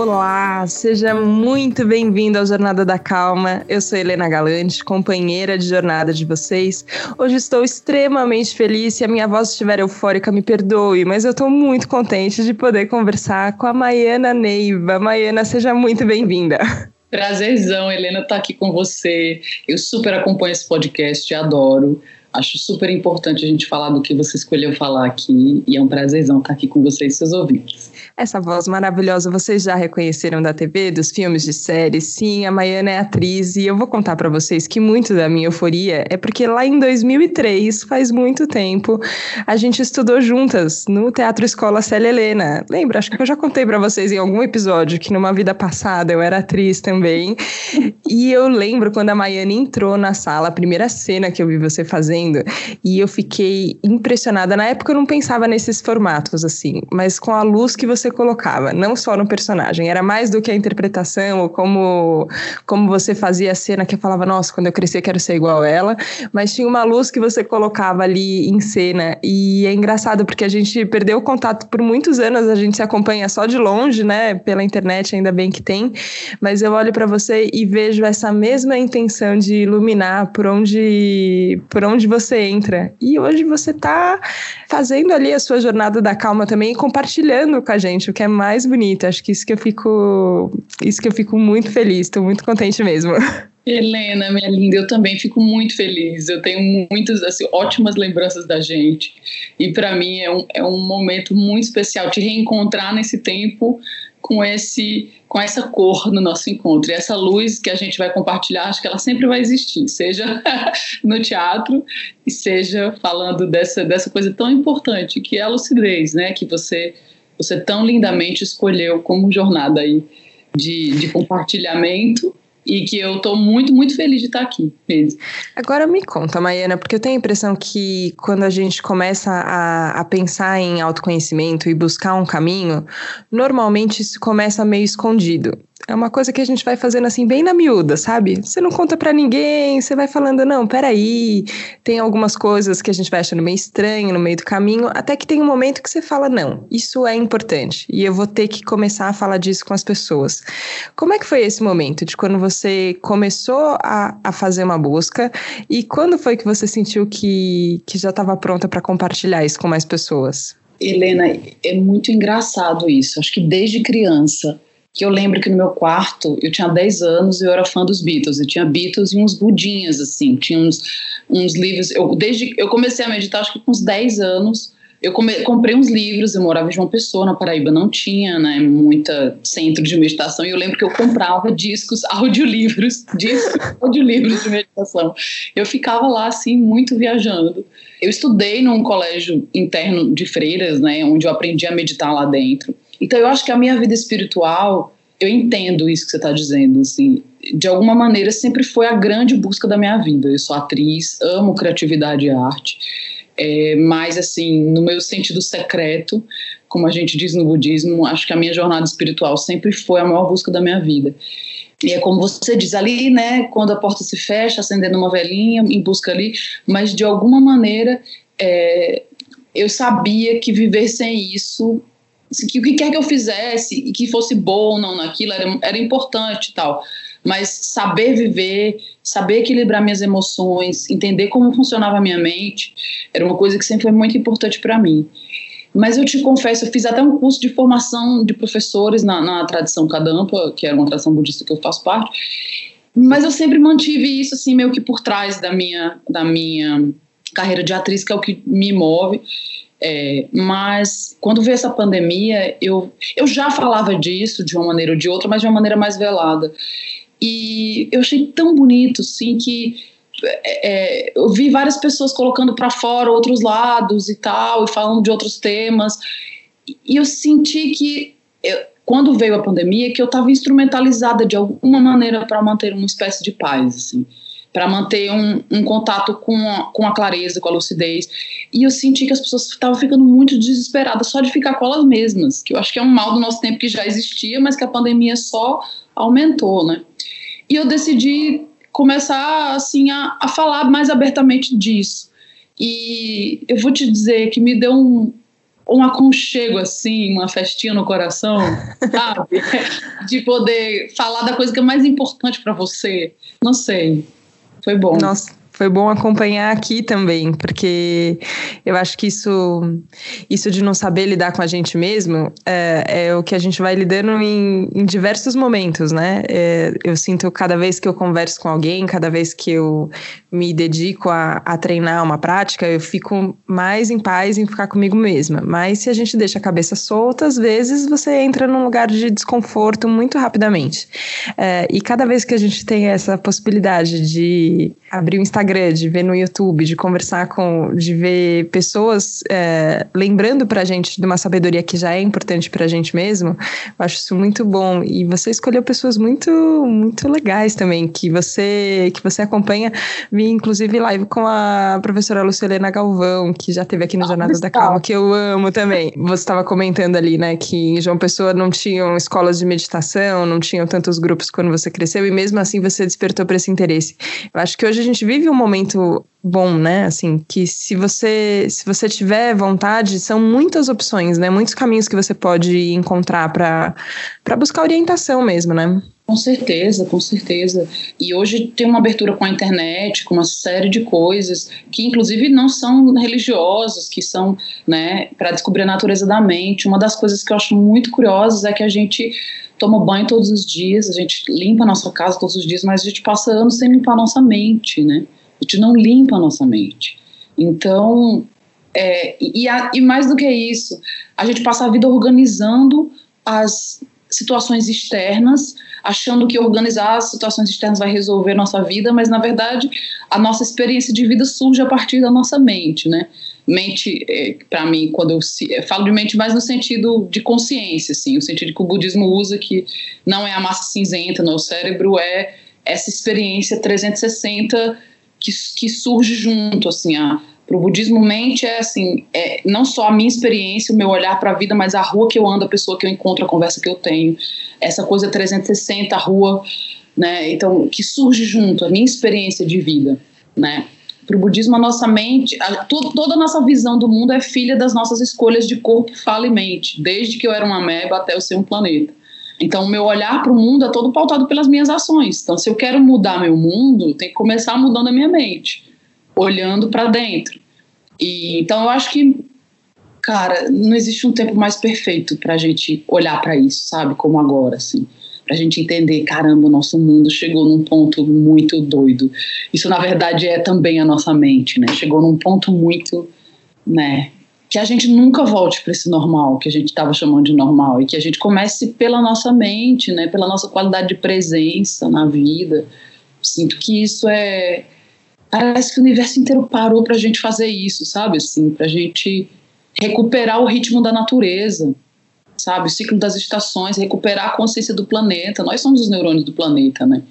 Olá, seja muito bem-vindo ao Jornada da Calma. Eu sou Helena Galante, companheira de jornada de vocês. Hoje estou extremamente feliz. Se a minha voz estiver eufórica, me perdoe, mas eu estou muito contente de poder conversar com a Maiana Neiva. Maiana, seja muito bem-vinda. Prazerzão, Helena, estar tá aqui com você. Eu super acompanho esse podcast, adoro. Acho super importante a gente falar do que você escolheu falar aqui e é um prazerzão estar aqui com vocês e seus ouvintes. Essa voz maravilhosa vocês já reconheceram da TV, dos filmes, de séries. Sim, a Maiana é atriz e eu vou contar para vocês que muito da minha euforia é porque lá em 2003, faz muito tempo, a gente estudou juntas no Teatro Escola Célia Helena. Lembra? Acho que eu já contei para vocês em algum episódio que numa vida passada eu era atriz também. E eu lembro quando a Maiana entrou na sala, a primeira cena que eu vi você fazendo, e eu fiquei impressionada. Na época eu não pensava nesses formatos assim, mas com a luz que você você colocava, não só no personagem, era mais do que a interpretação ou como, como você fazia a cena que eu falava, nossa, quando eu crescer quero ser igual ela, mas tinha uma luz que você colocava ali em cena e é engraçado porque a gente perdeu o contato por muitos anos, a gente se acompanha só de longe, né, pela internet, ainda bem que tem, mas eu olho para você e vejo essa mesma intenção de iluminar por onde por onde você entra. E hoje você está fazendo ali a sua jornada da calma também, compartilhando com a gente gente, o que é mais bonito. Acho que isso que eu fico, isso que eu fico muito feliz, estou muito contente mesmo. Helena, minha linda, eu também fico muito feliz. Eu tenho muitas assim, ótimas lembranças da gente. E para mim é um, é um momento muito especial te reencontrar nesse tempo com esse com essa cor no nosso encontro. E essa luz que a gente vai compartilhar, acho que ela sempre vai existir, seja no teatro e seja falando dessa, dessa coisa tão importante que é a lucidez, né? Que você você tão lindamente escolheu como jornada aí de, de compartilhamento e que eu estou muito, muito feliz de estar aqui mesmo. Agora me conta, Maiana, porque eu tenho a impressão que quando a gente começa a, a pensar em autoconhecimento e buscar um caminho, normalmente isso começa meio escondido. É uma coisa que a gente vai fazendo assim, bem na miúda, sabe? Você não conta para ninguém, você vai falando, não, peraí, tem algumas coisas que a gente vai achando meio estranho no meio do caminho, até que tem um momento que você fala, não, isso é importante e eu vou ter que começar a falar disso com as pessoas. Como é que foi esse momento de quando você começou a, a fazer uma busca e quando foi que você sentiu que, que já estava pronta para compartilhar isso com mais pessoas? Helena, é muito engraçado isso. Acho que desde criança que eu lembro que no meu quarto, eu tinha 10 anos e eu era fã dos Beatles, eu tinha Beatles e uns budinhas, assim, tinha uns, uns livros, eu, desde, eu comecei a meditar acho que com uns 10 anos, eu come, comprei uns livros, eu morava em João Pessoa, na Paraíba não tinha, né, muita centro de meditação, e eu lembro que eu comprava discos, audiolivros, discos, audiolivros de meditação. Eu ficava lá, assim, muito viajando. Eu estudei num colégio interno de freiras, né, onde eu aprendi a meditar lá dentro. Então eu acho que a minha vida espiritual, eu entendo isso que você está dizendo, assim, de alguma maneira sempre foi a grande busca da minha vida. Eu sou atriz, amo criatividade e arte, é, mas assim, no meu sentido secreto, como a gente diz no budismo, acho que a minha jornada espiritual sempre foi a maior busca da minha vida. E é como você diz ali, né, quando a porta se fecha, acendendo uma velhinha em busca ali, mas de alguma maneira é, eu sabia que viver sem isso que o que quer que eu fizesse e que fosse bom ou não naquilo era, era importante e tal. Mas saber viver, saber equilibrar minhas emoções, entender como funcionava a minha mente, era uma coisa que sempre foi muito importante para mim. Mas eu te confesso, eu fiz até um curso de formação de professores na, na tradição Kadampa, que era uma tradição budista que eu faço parte, mas eu sempre mantive isso assim meio que por trás da minha da minha carreira de atriz, que é o que me move. É, mas quando veio essa pandemia, eu, eu já falava disso de uma maneira ou de outra, mas de uma maneira mais velada. E eu achei tão bonito, sim, que é, é eu vi várias pessoas colocando para fora outros lados e tal, e falando de outros temas. E eu senti que, eu, quando veio a pandemia, que eu estava instrumentalizada de alguma maneira para manter uma espécie de paz, assim para manter um, um, contato com a, com a clareza, com a lucidez. E eu senti que as pessoas estavam ficando muito desesperadas só de ficar com elas mesmas, que eu acho que é um mal do nosso tempo que já existia, mas que a pandemia só aumentou, né? E eu decidi começar assim a, a falar mais abertamente disso. E eu vou te dizer que me deu um, um aconchego assim, uma festinha no coração, sabe? De poder falar da coisa que é mais importante para você. Não sei. Foi bom. Nossa, foi bom acompanhar aqui também, porque eu acho que isso, isso de não saber lidar com a gente mesmo é, é o que a gente vai lidando em, em diversos momentos, né? É, eu sinto cada vez que eu converso com alguém, cada vez que eu me dedico a, a treinar uma prática, eu fico mais em paz em ficar comigo mesma. Mas se a gente deixa a cabeça solta, às vezes você entra num lugar de desconforto muito rapidamente. É, e cada vez que a gente tem essa possibilidade de abrir o Instagram, de ver no YouTube, de conversar com, de ver pessoas é, lembrando pra gente de uma sabedoria que já é importante pra gente mesmo, eu acho isso muito bom. E você escolheu pessoas muito, muito legais também, que você, que você acompanha. Vi, inclusive, live com a professora Lucilena Galvão, que já teve aqui no ah, Jornada da Calma, que eu amo também. Você estava comentando ali, né, que em João Pessoa não tinham escolas de meditação, não tinham tantos grupos quando você cresceu, e mesmo assim você despertou para esse interesse. Eu acho que hoje hoje a gente vive um momento bom, né? Assim, que se você se você tiver vontade, são muitas opções, né? Muitos caminhos que você pode encontrar para para buscar orientação mesmo, né? Com certeza, com certeza. E hoje tem uma abertura com a internet, com uma série de coisas que, inclusive, não são religiosas, que são, né, para descobrir a natureza da mente. Uma das coisas que eu acho muito curiosas é que a gente toma banho todos os dias, a gente limpa a nossa casa todos os dias, mas a gente passa anos sem limpar a nossa mente, né? A gente não limpa a nossa mente. Então, é, e, a, e mais do que isso, a gente passa a vida organizando as situações externas, achando que organizar as situações externas vai resolver nossa vida, mas na verdade a nossa experiência de vida surge a partir da nossa mente, né? mente, é, para mim, quando eu, eu, falo de mente mais no sentido de consciência, assim, o sentido que o budismo usa, que não é a massa cinzenta, não, o cérebro é essa experiência 360 que, que surge junto, assim, para o budismo mente é assim, é não só a minha experiência, o meu olhar para a vida, mas a rua que eu ando, a pessoa que eu encontro, a conversa que eu tenho, essa coisa 360, a rua, né, então, que surge junto, a minha experiência de vida, né, para o budismo, a nossa mente, a, to, toda a nossa visão do mundo é filha das nossas escolhas de corpo, fala e mente, desde que eu era uma ameba até eu ser um planeta. Então, meu olhar para o mundo é todo pautado pelas minhas ações. Então, se eu quero mudar meu mundo, tem que começar mudando a minha mente, olhando para dentro. E, então, eu acho que, cara, não existe um tempo mais perfeito para a gente olhar para isso, sabe? Como agora, assim para a gente entender, caramba, o nosso mundo chegou num ponto muito doido. Isso, na verdade, é também a nossa mente, né? Chegou num ponto muito, né? Que a gente nunca volte para esse normal que a gente estava chamando de normal e que a gente comece pela nossa mente, né? Pela nossa qualidade de presença na vida. Sinto que isso é parece que o universo inteiro parou para a gente fazer isso, sabe? Assim, para a gente recuperar o ritmo da natureza sabe? O ciclo das estações, recuperar a consciência do planeta. Nós somos os neurônios do planeta, né?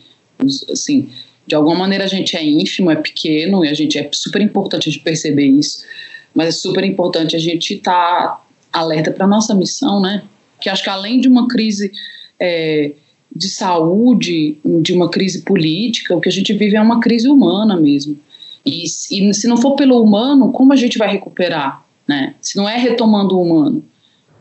Assim, de alguma maneira a gente é ínfimo, é pequeno, e a gente é super importante gente perceber isso, mas é super importante a gente estar tá alerta para nossa missão, né? Que acho que além de uma crise é, de saúde, de uma crise política, o que a gente vive é uma crise humana mesmo. E, e se não for pelo humano, como a gente vai recuperar, né? Se não é retomando o humano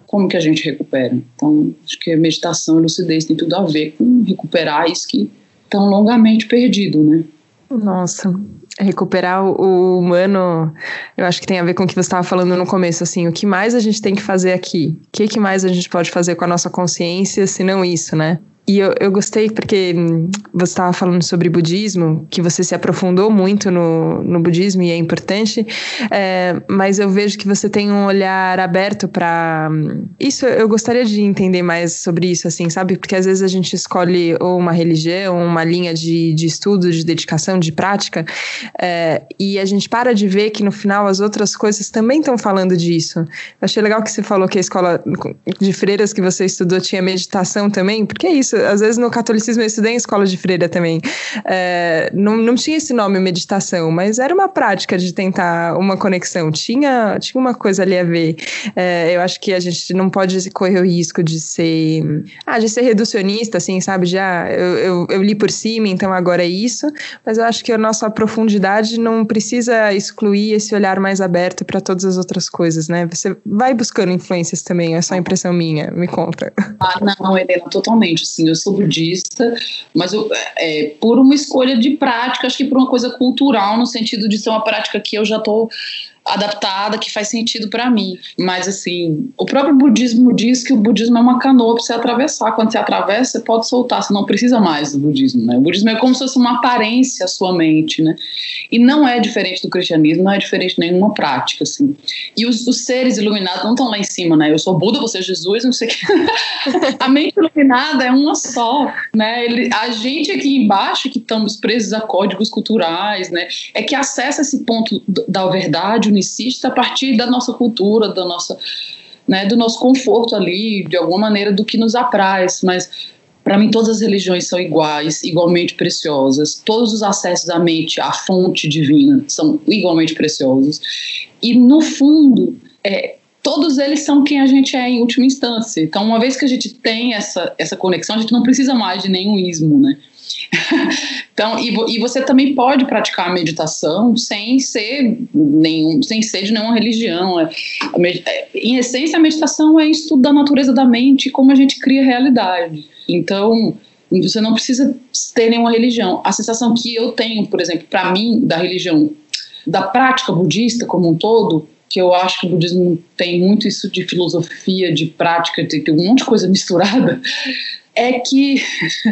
como que a gente recupera? Então, acho que a meditação e lucidez tem tudo a ver com recuperar isso que tão longamente perdido, né? Nossa, recuperar o humano, eu acho que tem a ver com o que você estava falando no começo, assim, o que mais a gente tem que fazer aqui? O que, que mais a gente pode fazer com a nossa consciência, se não isso, né? E eu, eu gostei porque hum, você estava falando sobre budismo, que você se aprofundou muito no, no budismo e é importante, é, mas eu vejo que você tem um olhar aberto para. Hum, isso eu gostaria de entender mais sobre isso, assim, sabe? Porque às vezes a gente escolhe ou uma religião, uma linha de, de estudo, de dedicação, de prática, é, e a gente para de ver que no final as outras coisas também estão falando disso. Eu achei legal que você falou que a escola de freiras que você estudou tinha meditação também, porque é isso isso. Às vezes no catolicismo eu estudei em escola de freira também. É, não, não tinha esse nome meditação, mas era uma prática de tentar uma conexão. Tinha, tinha uma coisa ali a ver. É, eu acho que a gente não pode correr o risco de ser, ah, de ser reducionista, assim, sabe? Já ah, eu, eu, eu li por cima, então agora é isso. Mas eu acho que a nossa profundidade não precisa excluir esse olhar mais aberto para todas as outras coisas, né? Você vai buscando influências também, é só impressão minha, me conta. Ah, não, Helena, totalmente, sim, eu sou budista, mas eu, é, por uma escolha de prática, acho que por uma coisa cultural, no sentido de ser uma prática que eu já estou adaptada que faz sentido para mim. Mas assim, o próprio budismo diz que o budismo é uma canoa para você atravessar. Quando você atravessa, você pode soltar, você não precisa mais do budismo, né? O budismo é como se fosse uma aparência à sua mente, né? E não é diferente do cristianismo, não é diferente de nenhuma prática, assim. E os, os seres iluminados não estão lá em cima, né? Eu sou Buda, você é Jesus, não sei o que. a mente iluminada é uma só, né? Ele, a gente aqui embaixo, que estamos presos a códigos culturais, né? É que acessa esse ponto da verdade, unicista a partir da nossa cultura, da nossa, né, do nosso conforto ali, de alguma maneira, do que nos apraz, mas para mim todas as religiões são iguais, igualmente preciosas, todos os acessos à mente, à fonte divina, são igualmente preciosos, e no fundo, é, todos eles são quem a gente é em última instância. Então, uma vez que a gente tem essa, essa conexão, a gente não precisa mais de nenhum ismo, né? então, e, e, você também pode praticar a meditação sem ser, nenhum, sem ser de nenhuma religião. É, é, em essência, a meditação é estudo da natureza da mente e como a gente cria realidade. Então, você não precisa ter nenhuma religião. A sensação que eu tenho, por exemplo, para mim, da religião, da prática budista como um todo, que eu acho que o budismo tem muito isso de filosofia, de prática, de ter um monte de coisa misturada é que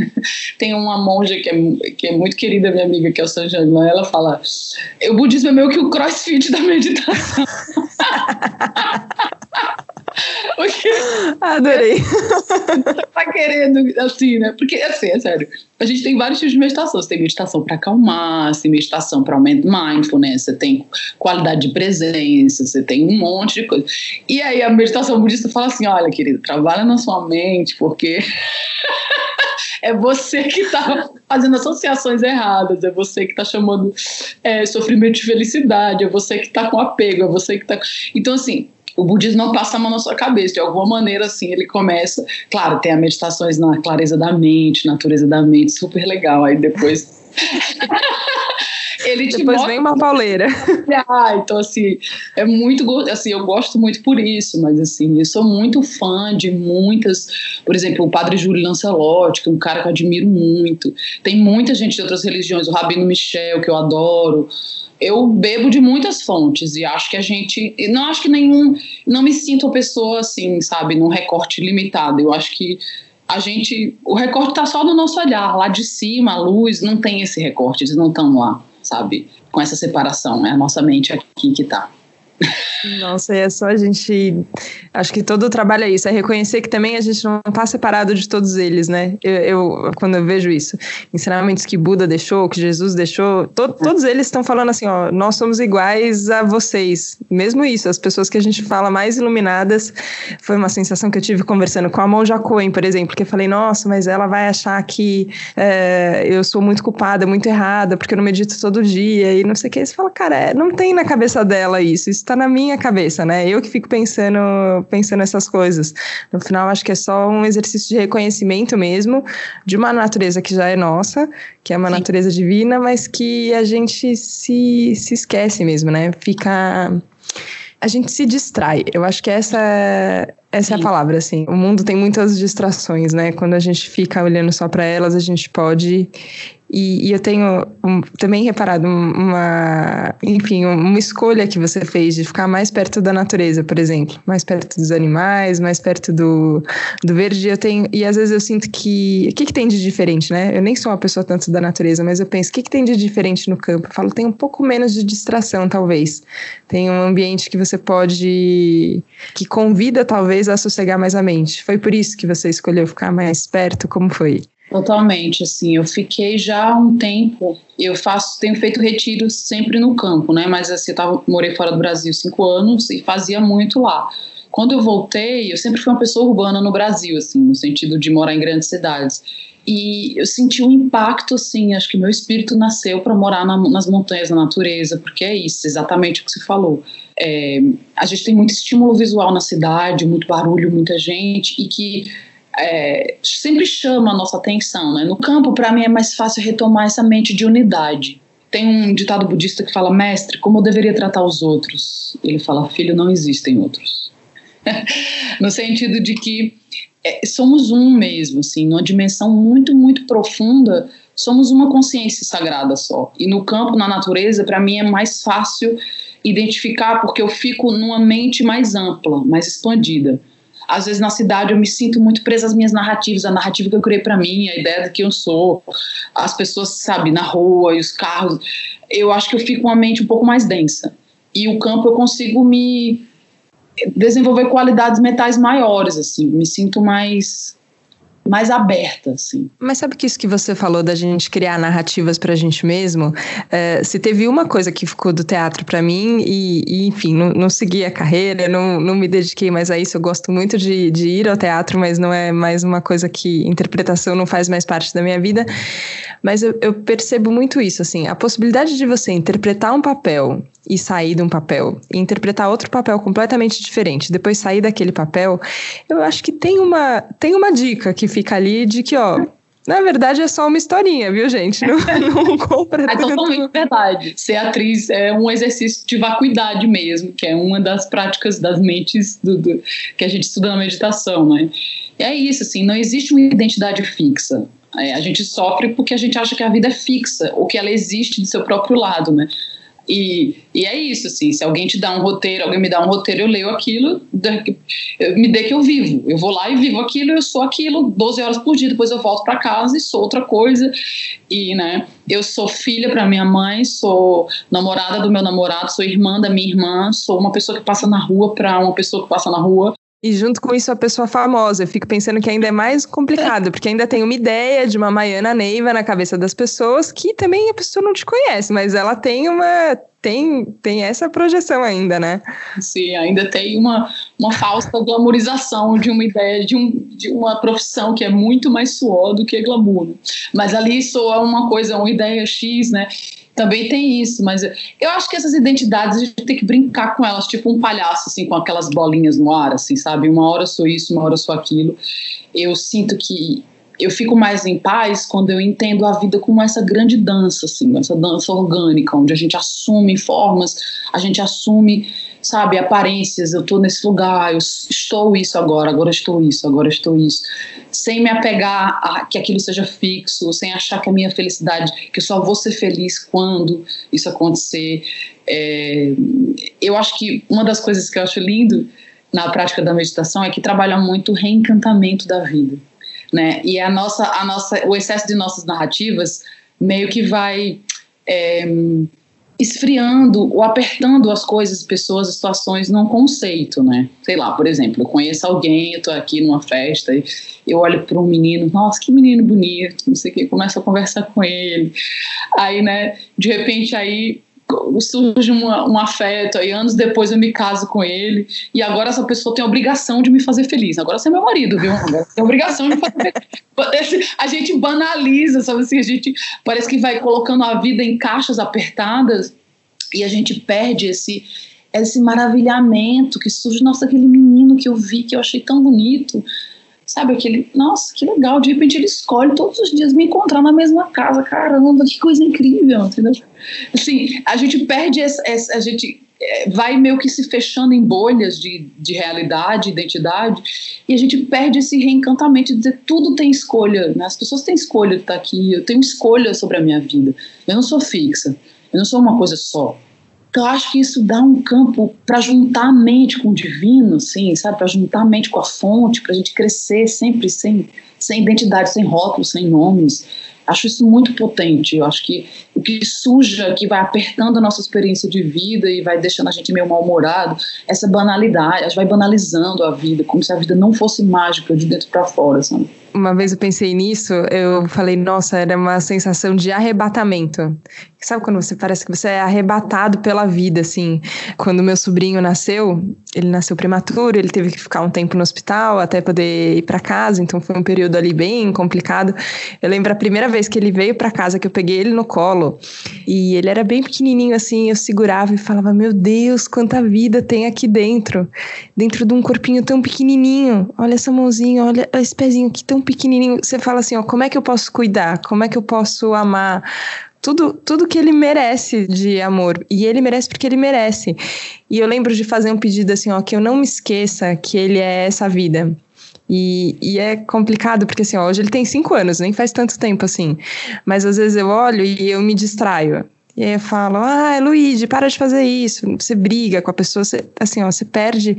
tem uma monja que é, que é muito querida, minha amiga, que é o Sanjana, ela fala: o budismo é meio que o crossfit da meditação. Porque, Adorei. Tá querendo, assim, né? Porque, assim, é sério. A gente tem vários tipos de meditação. Você tem meditação para acalmar, você tem meditação para aumentar mindfulness, você tem qualidade de presença, você tem um monte de coisa. E aí a meditação budista fala assim: olha, querido, trabalha na sua mente, porque é você que está fazendo associações erradas, é você que está chamando é, sofrimento de felicidade, é você que está com apego, é você que está. Então, assim, o budismo não passa a mão na sua cabeça, de alguma maneira, assim, ele começa. Claro, tem as meditações na clareza da mente, natureza da mente, super legal. Aí depois. ele Depois mostra... vem uma pauleira. Ah, então assim, é muito, assim, eu gosto muito por isso, mas assim, eu sou muito fã de muitas, por exemplo, o Padre Júlio Lancelotti, que é um cara que eu admiro muito. Tem muita gente de outras religiões, o Rabino Michel, que eu adoro. Eu bebo de muitas fontes e acho que a gente, não acho que nenhum, não me sinto uma pessoa assim, sabe, num recorte limitado. Eu acho que a gente, o recorte está só no nosso olhar, lá de cima, a luz, não tem esse recorte, eles não estão lá sabe? Com essa separação, é a nossa mente aqui que está. Nossa, é só a gente. Acho que todo o trabalho é isso, é reconhecer que também a gente não está separado de todos eles, né? Eu, eu, quando eu vejo isso, ensinamentos que Buda deixou, que Jesus deixou, to, todos eles estão falando assim: ó, nós somos iguais a vocês. Mesmo isso, as pessoas que a gente fala mais iluminadas, foi uma sensação que eu tive conversando com a Monja Coen, por exemplo, que eu falei: nossa, mas ela vai achar que é, eu sou muito culpada, muito errada, porque eu não medito todo dia e não sei o que. Você fala, cara, é, não tem na cabeça dela isso, isso está na minha minha cabeça, né? Eu que fico pensando, pensando essas coisas. No final, acho que é só um exercício de reconhecimento mesmo de uma natureza que já é nossa, que é uma Sim. natureza divina, mas que a gente se, se esquece mesmo, né? Fica a gente se distrai. Eu acho que essa, essa é a palavra, assim. O mundo tem muitas distrações, né? Quando a gente fica olhando só para elas, a gente pode e, e eu tenho um, também reparado uma, enfim, uma escolha que você fez de ficar mais perto da natureza, por exemplo, mais perto dos animais, mais perto do, do verde. Eu tenho e às vezes eu sinto que o que, que tem de diferente, né? Eu nem sou uma pessoa tanto da natureza, mas eu penso o que, que tem de diferente no campo. Eu falo tem um pouco menos de distração, talvez. Tem um ambiente que você pode que convida talvez a sossegar mais a mente. Foi por isso que você escolheu ficar mais perto? Como foi? Totalmente, assim, eu fiquei já há um tempo, eu faço, tenho feito retiros sempre no campo, né, mas assim, eu tava, morei fora do Brasil cinco anos e fazia muito lá. quando eu voltei, eu sempre fui uma pessoa urbana no Brasil, assim, no sentido de morar em grandes cidades. E eu senti um impacto, assim, acho que meu espírito nasceu para morar na, nas montanhas, na natureza, porque é isso, exatamente o que você falou. É, a gente tem muito estímulo visual na cidade, muito barulho, muita gente, e que é, sempre chama a nossa atenção. Né? No campo, para mim, é mais fácil retomar essa mente de unidade. Tem um ditado budista que fala, mestre, como eu deveria tratar os outros? Ele fala, filho, não existem outros. no sentido de que é, somos um mesmo, assim, numa dimensão muito, muito profunda, somos uma consciência sagrada só. E no campo, na natureza, para mim é mais fácil identificar porque eu fico numa mente mais ampla, mais expandida. Às vezes na cidade eu me sinto muito presa às minhas narrativas, a narrativa que eu criei para mim, a ideia do que eu sou, as pessoas, sabe, na rua e os carros. Eu acho que eu fico com uma mente um pouco mais densa. E o campo eu consigo me desenvolver qualidades mentais maiores, assim, me sinto mais mais aberta, assim. Mas sabe que isso que você falou da gente criar narrativas para a gente mesmo? É, se teve uma coisa que ficou do teatro para mim e, e, enfim, não, não segui a carreira, não, não me dediquei mais a isso. Eu gosto muito de, de ir ao teatro, mas não é mais uma coisa que interpretação não faz mais parte da minha vida. Mas eu, eu percebo muito isso, assim, a possibilidade de você interpretar um papel e sair de um papel e interpretar outro papel completamente diferente, depois sair daquele papel, eu acho que tem uma, tem uma dica que fica ali de que, ó, na verdade é só uma historinha, viu, gente? Não, não compra É totalmente verdade. Ser atriz é um exercício de vacuidade mesmo, que é uma das práticas das mentes do, do, que a gente estuda na meditação, né? E é isso, assim, não existe uma identidade fixa. É, a gente sofre porque a gente acha que a vida é fixa, ou que ela existe do seu próprio lado, né? E, e é isso, assim, se alguém te dá um roteiro, alguém me dá um roteiro, eu leio aquilo, me dê que eu vivo. Eu vou lá e vivo aquilo, eu sou aquilo 12 horas por dia, depois eu volto para casa e sou outra coisa. E, né, eu sou filha para minha mãe, sou namorada do meu namorado, sou irmã da minha irmã, sou uma pessoa que passa na rua para uma pessoa que passa na rua. E junto com isso a pessoa famosa. Eu fico pensando que ainda é mais complicado, porque ainda tem uma ideia de uma Maiana Neiva na cabeça das pessoas que também a pessoa não te conhece, mas ela tem uma tem, tem essa projeção ainda, né? Sim, ainda tem uma, uma falsa glamorização de uma ideia de, um, de uma profissão que é muito mais suor do que glamour. Né? Mas ali soa uma coisa, uma ideia X, né? Também tem isso, mas eu acho que essas identidades a gente tem que brincar com elas, tipo um palhaço, assim, com aquelas bolinhas no ar, assim, sabe? Uma hora eu sou isso, uma hora eu sou aquilo. Eu sinto que eu fico mais em paz quando eu entendo a vida como essa grande dança, assim, essa dança orgânica, onde a gente assume formas, a gente assume sabe, aparências, eu estou nesse lugar, eu estou isso agora, agora estou isso, agora estou isso, sem me apegar a que aquilo seja fixo, sem achar que a minha felicidade, que eu só vou ser feliz quando isso acontecer. É, eu acho que uma das coisas que eu acho lindo na prática da meditação é que trabalha muito o reencantamento da vida, né? E a nossa, a nossa, o excesso de nossas narrativas meio que vai é, esfriando ou apertando as coisas, pessoas, situações num conceito, né? Sei lá, por exemplo, eu conheço alguém, eu tô aqui numa festa e eu olho para um menino, nossa, que menino bonito, não sei o que, começo a conversar com ele. Aí, né, de repente aí surge uma, um afeto, aí anos depois eu me caso com ele, e agora essa pessoa tem a obrigação de me fazer feliz. Agora você é meu marido, viu? Tem a obrigação de fazer feliz. A gente banaliza, sabe assim? A gente parece que vai colocando a vida em caixas apertadas e a gente perde esse esse maravilhamento que surge, nossa, aquele menino que eu vi, que eu achei tão bonito, sabe, aquele, nossa, que legal, de repente ele escolhe todos os dias me encontrar na mesma casa, caramba, que coisa incrível, entendeu? Assim, a gente perde essa, essa a gente é, vai meio que se fechando em bolhas de, de realidade, identidade, e a gente perde esse reencantamento de dizer tudo tem escolha, né? as pessoas têm escolha de estar aqui, eu tenho escolha sobre a minha vida, eu não sou fixa, eu não sou uma coisa só. Então, eu acho que isso dá um campo para juntar a mente com o divino, assim, sabe? Para juntar a mente com a fonte, para a gente crescer sempre sem, sem identidade, sem rótulos, sem nomes. Acho isso muito potente. Eu acho que o que suja, que vai apertando a nossa experiência de vida e vai deixando a gente meio mal-humorado, essa banalidade, a gente vai banalizando a vida, como se a vida não fosse mágica de dentro para fora, sabe? Uma vez eu pensei nisso, eu falei, nossa, era uma sensação de arrebatamento. Sabe quando você parece que você é arrebatado pela vida, assim? Quando meu sobrinho nasceu, ele nasceu prematuro, ele teve que ficar um tempo no hospital até poder ir para casa, então foi um período ali bem complicado. Eu lembro a primeira vez que ele veio para casa, que eu peguei ele no colo, e ele era bem pequenininho assim, eu segurava e falava: Meu Deus, quanta vida tem aqui dentro, dentro de um corpinho tão pequenininho. Olha essa mãozinha, olha esse pezinho aqui tão pequenininho. Você fala assim: Ó, como é que eu posso cuidar? Como é que eu posso amar? tudo, tudo que ele merece de amor. E ele merece porque ele merece. E eu lembro de fazer um pedido assim, ó, que eu não me esqueça que ele é essa vida. E, e é complicado, porque assim, ó, hoje ele tem cinco anos, nem faz tanto tempo assim. Mas às vezes eu olho e eu me distraio. E aí falo, ah, Luigi, para de fazer isso. Você briga com a pessoa, você, assim, ó, você perde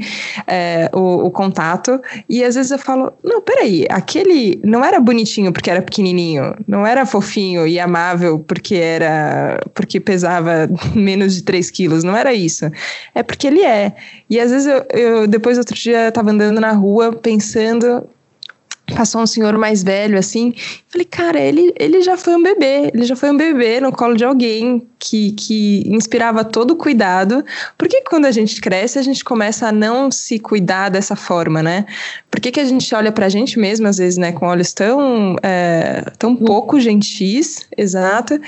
é, o, o, contato. E às vezes eu falo, não, peraí, aquele não era bonitinho porque era pequenininho, não era fofinho e amável porque era porque pesava menos de 3 quilos, não era isso. É porque ele é. E às vezes eu, eu depois outro dia eu tava andando na rua pensando passou um senhor mais velho assim. Falei, cara, ele, ele já foi um bebê, ele já foi um bebê no colo de alguém que, que inspirava todo o cuidado. Por que quando a gente cresce, a gente começa a não se cuidar dessa forma, né? Por que, que a gente olha pra gente mesmo, às vezes, né, com olhos tão, é, tão hum. pouco gentis, exato,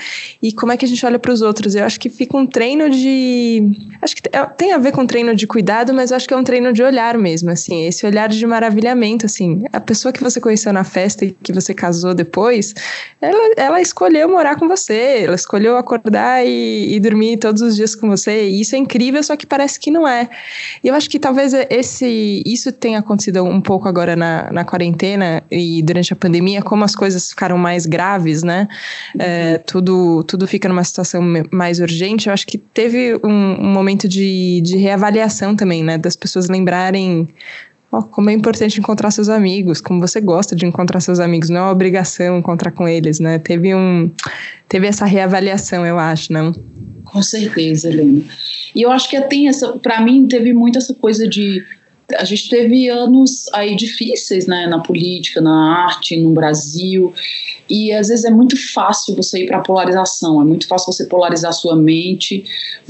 e como é que a gente olha para os outros? Eu acho que fica um treino de. Acho que é, tem a ver com treino de cuidado, mas eu acho que é um treino de olhar mesmo, assim, esse olhar de maravilhamento, assim. A pessoa que você conheceu na festa e que você casou depois, ela, ela escolheu morar com você, ela escolheu acordar e, e dormir todos os dias com você, e isso é incrível, só que parece que não é. E eu acho que talvez esse, isso tenha acontecido um pouco agora na, na quarentena e durante a pandemia, como as coisas ficaram mais graves, né? É, tudo, tudo fica numa situação mais urgente, eu acho que teve um, um momento de, de reavaliação também, né? Das pessoas lembrarem Oh, como é importante encontrar seus amigos, como você gosta de encontrar seus amigos, não é uma obrigação encontrar com eles, né? Teve um, teve essa reavaliação, eu acho, não? Com certeza, Helena. E eu acho que tem essa, para mim, teve muito essa coisa de a gente teve anos aí difíceis, né, na política, na arte, no Brasil, e às vezes é muito fácil você ir para polarização, é muito fácil você polarizar sua mente,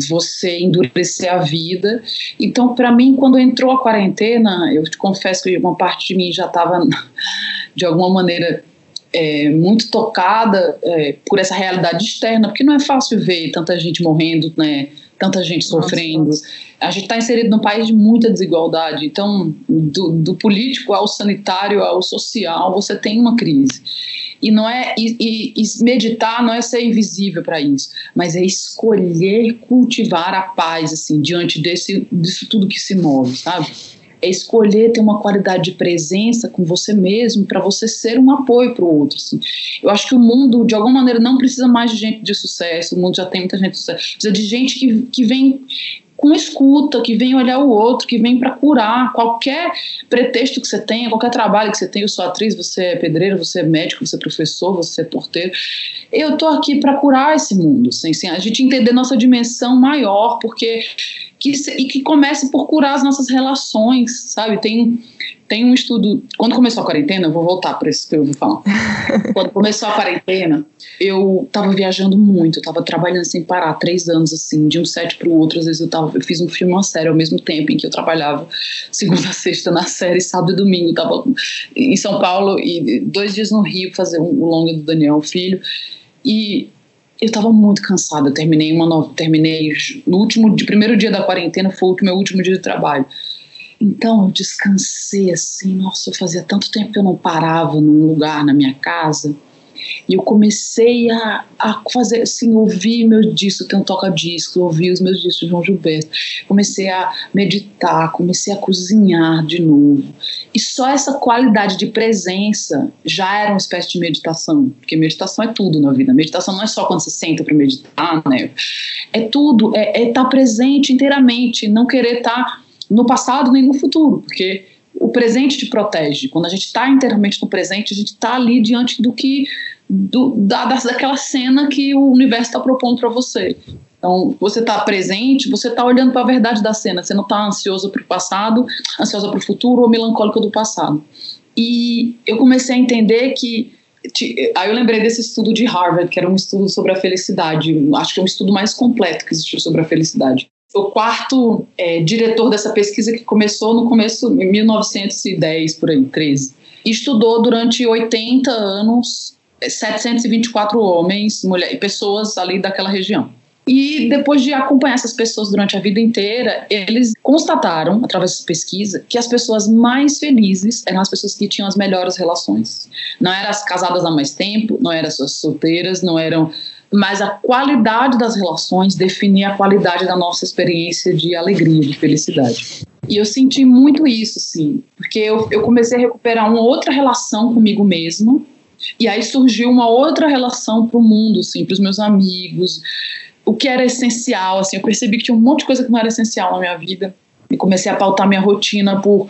você endurecer a vida. Então, para mim, quando entrou a quarentena, eu te confesso que uma parte de mim já estava, de alguma maneira, é, muito tocada é, por essa realidade externa, porque não é fácil ver tanta gente morrendo, né, tanta gente sofrendo. Nossa, a gente está inserido num país de muita desigualdade, então, do, do, político ao sanitário ao social, você tem uma crise. E não é e, e, e meditar não é ser invisível para isso, mas é escolher cultivar a paz assim diante desse disso tudo que se move, sabe? É escolher ter uma qualidade de presença com você mesmo para você ser um apoio para o outro. Assim. Eu acho que o mundo, de alguma maneira, não precisa mais de gente de sucesso, o mundo já tem muita gente de sucesso, precisa de gente que, que vem com escuta, que vem olhar o outro, que vem para curar qualquer pretexto que você tenha, qualquer trabalho que você tenha. Eu sou atriz, você é pedreiro, você é médico, você é professor, você é porteiro. Eu tô aqui para curar esse mundo, assim, assim, a gente entender nossa dimensão maior, porque que, e que comece por curar as nossas relações, sabe? Tem tem um estudo. Quando começou a quarentena, eu vou voltar para isso que eu vou falar. quando começou a quarentena, eu estava viajando muito, eu tava trabalhando sem parar, três anos, assim, de um set para o outro. Às vezes eu, tava, eu fiz um filme, uma série ao mesmo tempo em que eu trabalhava segunda sexta na série, sábado e domingo. Tava em São Paulo e dois dias no Rio fazer o um, longa do Daniel Filho. E eu estava muito cansada. Eu terminei uma nova, terminei no último, de primeiro dia da quarentena foi o meu último dia de trabalho. Então eu descansei assim, nossa, fazia tanto tempo que eu não parava num lugar na minha casa. E eu comecei a, a fazer assim, ouvir meus discos, tem um toca-disco, ouvir os meus discos de João Gilberto. Comecei a meditar, comecei a cozinhar de novo. E só essa qualidade de presença já era uma espécie de meditação, porque meditação é tudo na vida. Meditação não é só quando você senta para meditar, né? É tudo, é estar é tá presente inteiramente, não querer estar tá no passado nem no futuro, porque o presente te protege. Quando a gente está inteiramente no presente, a gente está ali diante do que do, da, daquela cena que o universo está propondo para você. Então, você está presente, você está olhando para a verdade da cena. Você não está ansioso para o passado, ansiosa para o futuro ou melancólica do passado. E eu comecei a entender que Aí eu lembrei desse estudo de Harvard, que era um estudo sobre a felicidade. Acho que é um estudo mais completo que existiu sobre a felicidade. O quarto é, diretor dessa pesquisa que começou no começo, em 1910, por aí, 13. Estudou durante 80 anos 724 homens, mulheres, pessoas ali daquela região. E depois de acompanhar essas pessoas durante a vida inteira, eles constataram, através dessa pesquisa, que as pessoas mais felizes eram as pessoas que tinham as melhores relações. Não eram as casadas há mais tempo, não eram as solteiras, não eram. Mas a qualidade das relações definia a qualidade da nossa experiência de alegria, de felicidade. E eu senti muito isso, sim, porque eu, eu comecei a recuperar uma outra relação comigo mesmo, e aí surgiu uma outra relação para o mundo, assim, para os meus amigos o que era essencial, assim, eu percebi que tinha um monte de coisa que não era essencial na minha vida e comecei a pautar minha rotina por,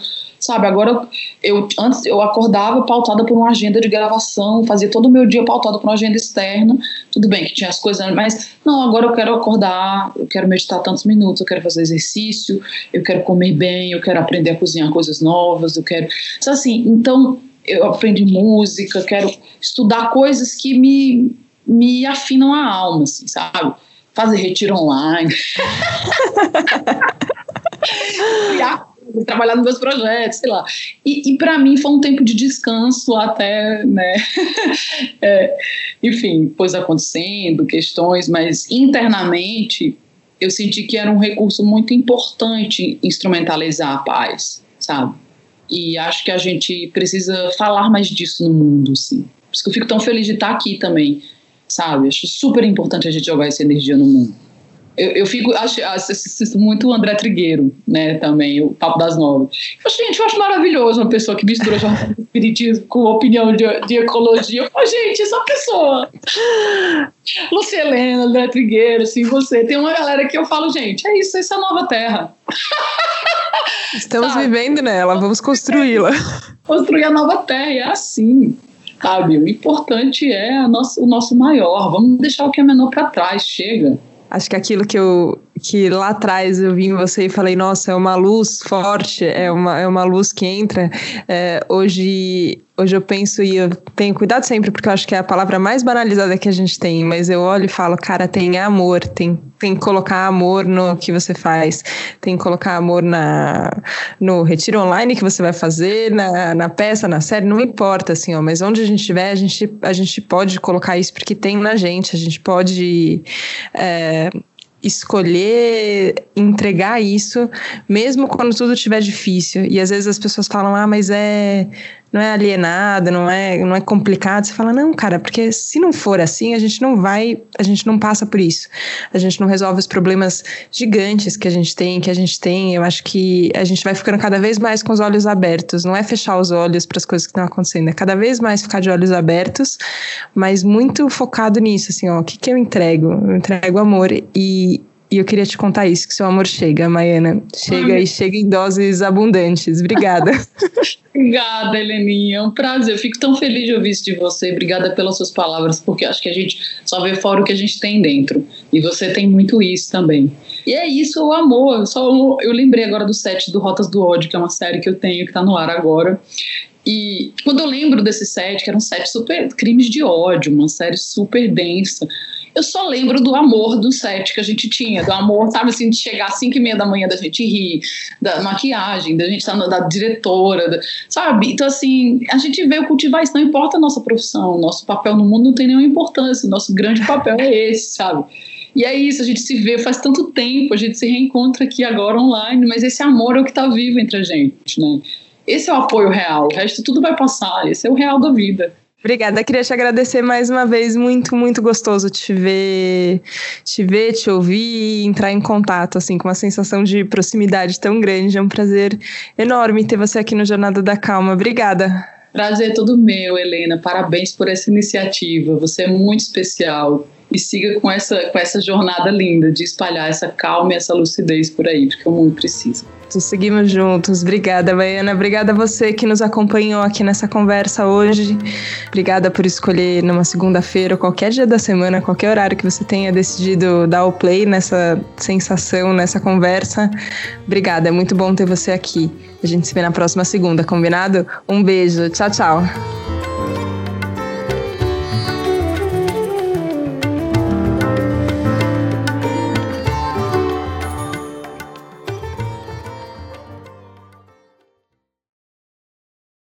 sabe, agora eu antes eu acordava pautada por uma agenda de gravação, fazia todo o meu dia pautado por uma agenda externa, tudo bem que tinha as coisas, mas não, agora eu quero acordar, eu quero meditar tantos minutos, eu quero fazer exercício, eu quero comer bem, eu quero aprender a cozinhar coisas novas, eu quero, então, assim, então eu aprendi música, quero estudar coisas que me me afinam a alma, assim, sabe? fazer retiro online, trabalhar nos meus projetos, sei lá. E, e para mim foi um tempo de descanso até, né? é, enfim, coisas acontecendo, questões, mas internamente eu senti que era um recurso muito importante instrumentalizar a paz, sabe? E acho que a gente precisa falar mais disso no mundo, sim. Por isso que eu fico tão feliz de estar aqui também, sabe? Acho super importante a gente jogar essa energia no mundo. Eu, eu fico, acho, assisto muito o André Trigueiro, né, também, o Papo das Novas. Eu, gente, eu acho maravilhoso uma pessoa que mistura espiritismo com opinião de, de ecologia. Eu falo, gente, essa pessoa. Lucelena, André Trigueiro, assim, você. Tem uma galera que eu falo, gente, é isso, essa é a nova terra. Estamos Sabe? vivendo nela, vamos construí-la. Construir a nova terra, é assim sabe? O importante é nossa, o nosso maior. Vamos deixar o que é menor para trás. Chega. Acho que aquilo que eu que lá atrás eu vi em você e falei, nossa, é uma luz forte, é uma, é uma luz que entra. É, hoje, hoje eu penso e eu tenho cuidado sempre, porque eu acho que é a palavra mais banalizada que a gente tem, mas eu olho e falo, cara, tem amor, tem, tem que colocar amor no que você faz, tem que colocar amor na, no retiro online que você vai fazer, na, na peça, na série, não importa, assim, ó, mas onde a gente estiver, a gente, a gente pode colocar isso porque tem na gente, a gente pode. É, escolher entregar isso, mesmo quando tudo estiver difícil. E às vezes as pessoas falam: "Ah, mas é não é alienado, não é, não é complicado". Você fala: "Não, cara, porque se não for assim, a gente não vai, a gente não passa por isso. A gente não resolve os problemas gigantes que a gente tem, que a gente tem. Eu acho que a gente vai ficando cada vez mais com os olhos abertos. Não é fechar os olhos para as coisas que estão acontecendo, é cada vez mais ficar de olhos abertos, mas muito focado nisso, assim, ó, o que que eu entrego? Eu entrego amor e e eu queria te contar isso, que seu amor chega, Maiana. Chega Ai. e chega em doses abundantes. Obrigada. Obrigada, Heleninha. É um prazer. Eu fico tão feliz de ouvir isso de você. Obrigada pelas suas palavras, porque acho que a gente só vê fora o que a gente tem dentro. E você tem muito isso também. E é isso, o amor. Só, eu lembrei agora do set do Rotas do Ódio, que é uma série que eu tenho, que está no ar agora. E quando eu lembro desse set, que era um set super crimes de ódio, uma série super densa, eu só lembro do amor do set que a gente tinha, do amor, sabe assim, de chegar às 5 e meia da manhã da gente rir, da maquiagem, da gente estar tá da diretora, da, sabe? Então, assim, a gente veio cultivar isso, não importa a nossa profissão, nosso papel no mundo não tem nenhuma importância, nosso grande papel é esse, sabe? E é isso, a gente se vê faz tanto tempo, a gente se reencontra aqui agora online, mas esse amor é o que está vivo entre a gente, né? Esse é o apoio real, o resto tudo vai passar, esse é o real da vida. Obrigada, queria te agradecer mais uma vez, muito, muito gostoso te ver, te ver, te ouvir, entrar em contato, assim, com uma sensação de proximidade tão grande, é um prazer enorme ter você aqui no Jornada da Calma, obrigada. Prazer todo meu, Helena, parabéns por essa iniciativa, você é muito especial, e siga com essa, com essa jornada linda de espalhar essa calma e essa lucidez por aí, porque o mundo precisa. Seguimos juntos. Obrigada, Baiana. Obrigada a você que nos acompanhou aqui nessa conversa hoje. Obrigada por escolher numa segunda-feira, qualquer dia da semana, qualquer horário que você tenha decidido dar o play nessa sensação, nessa conversa. Obrigada, é muito bom ter você aqui. A gente se vê na próxima segunda, combinado? Um beijo. Tchau, tchau.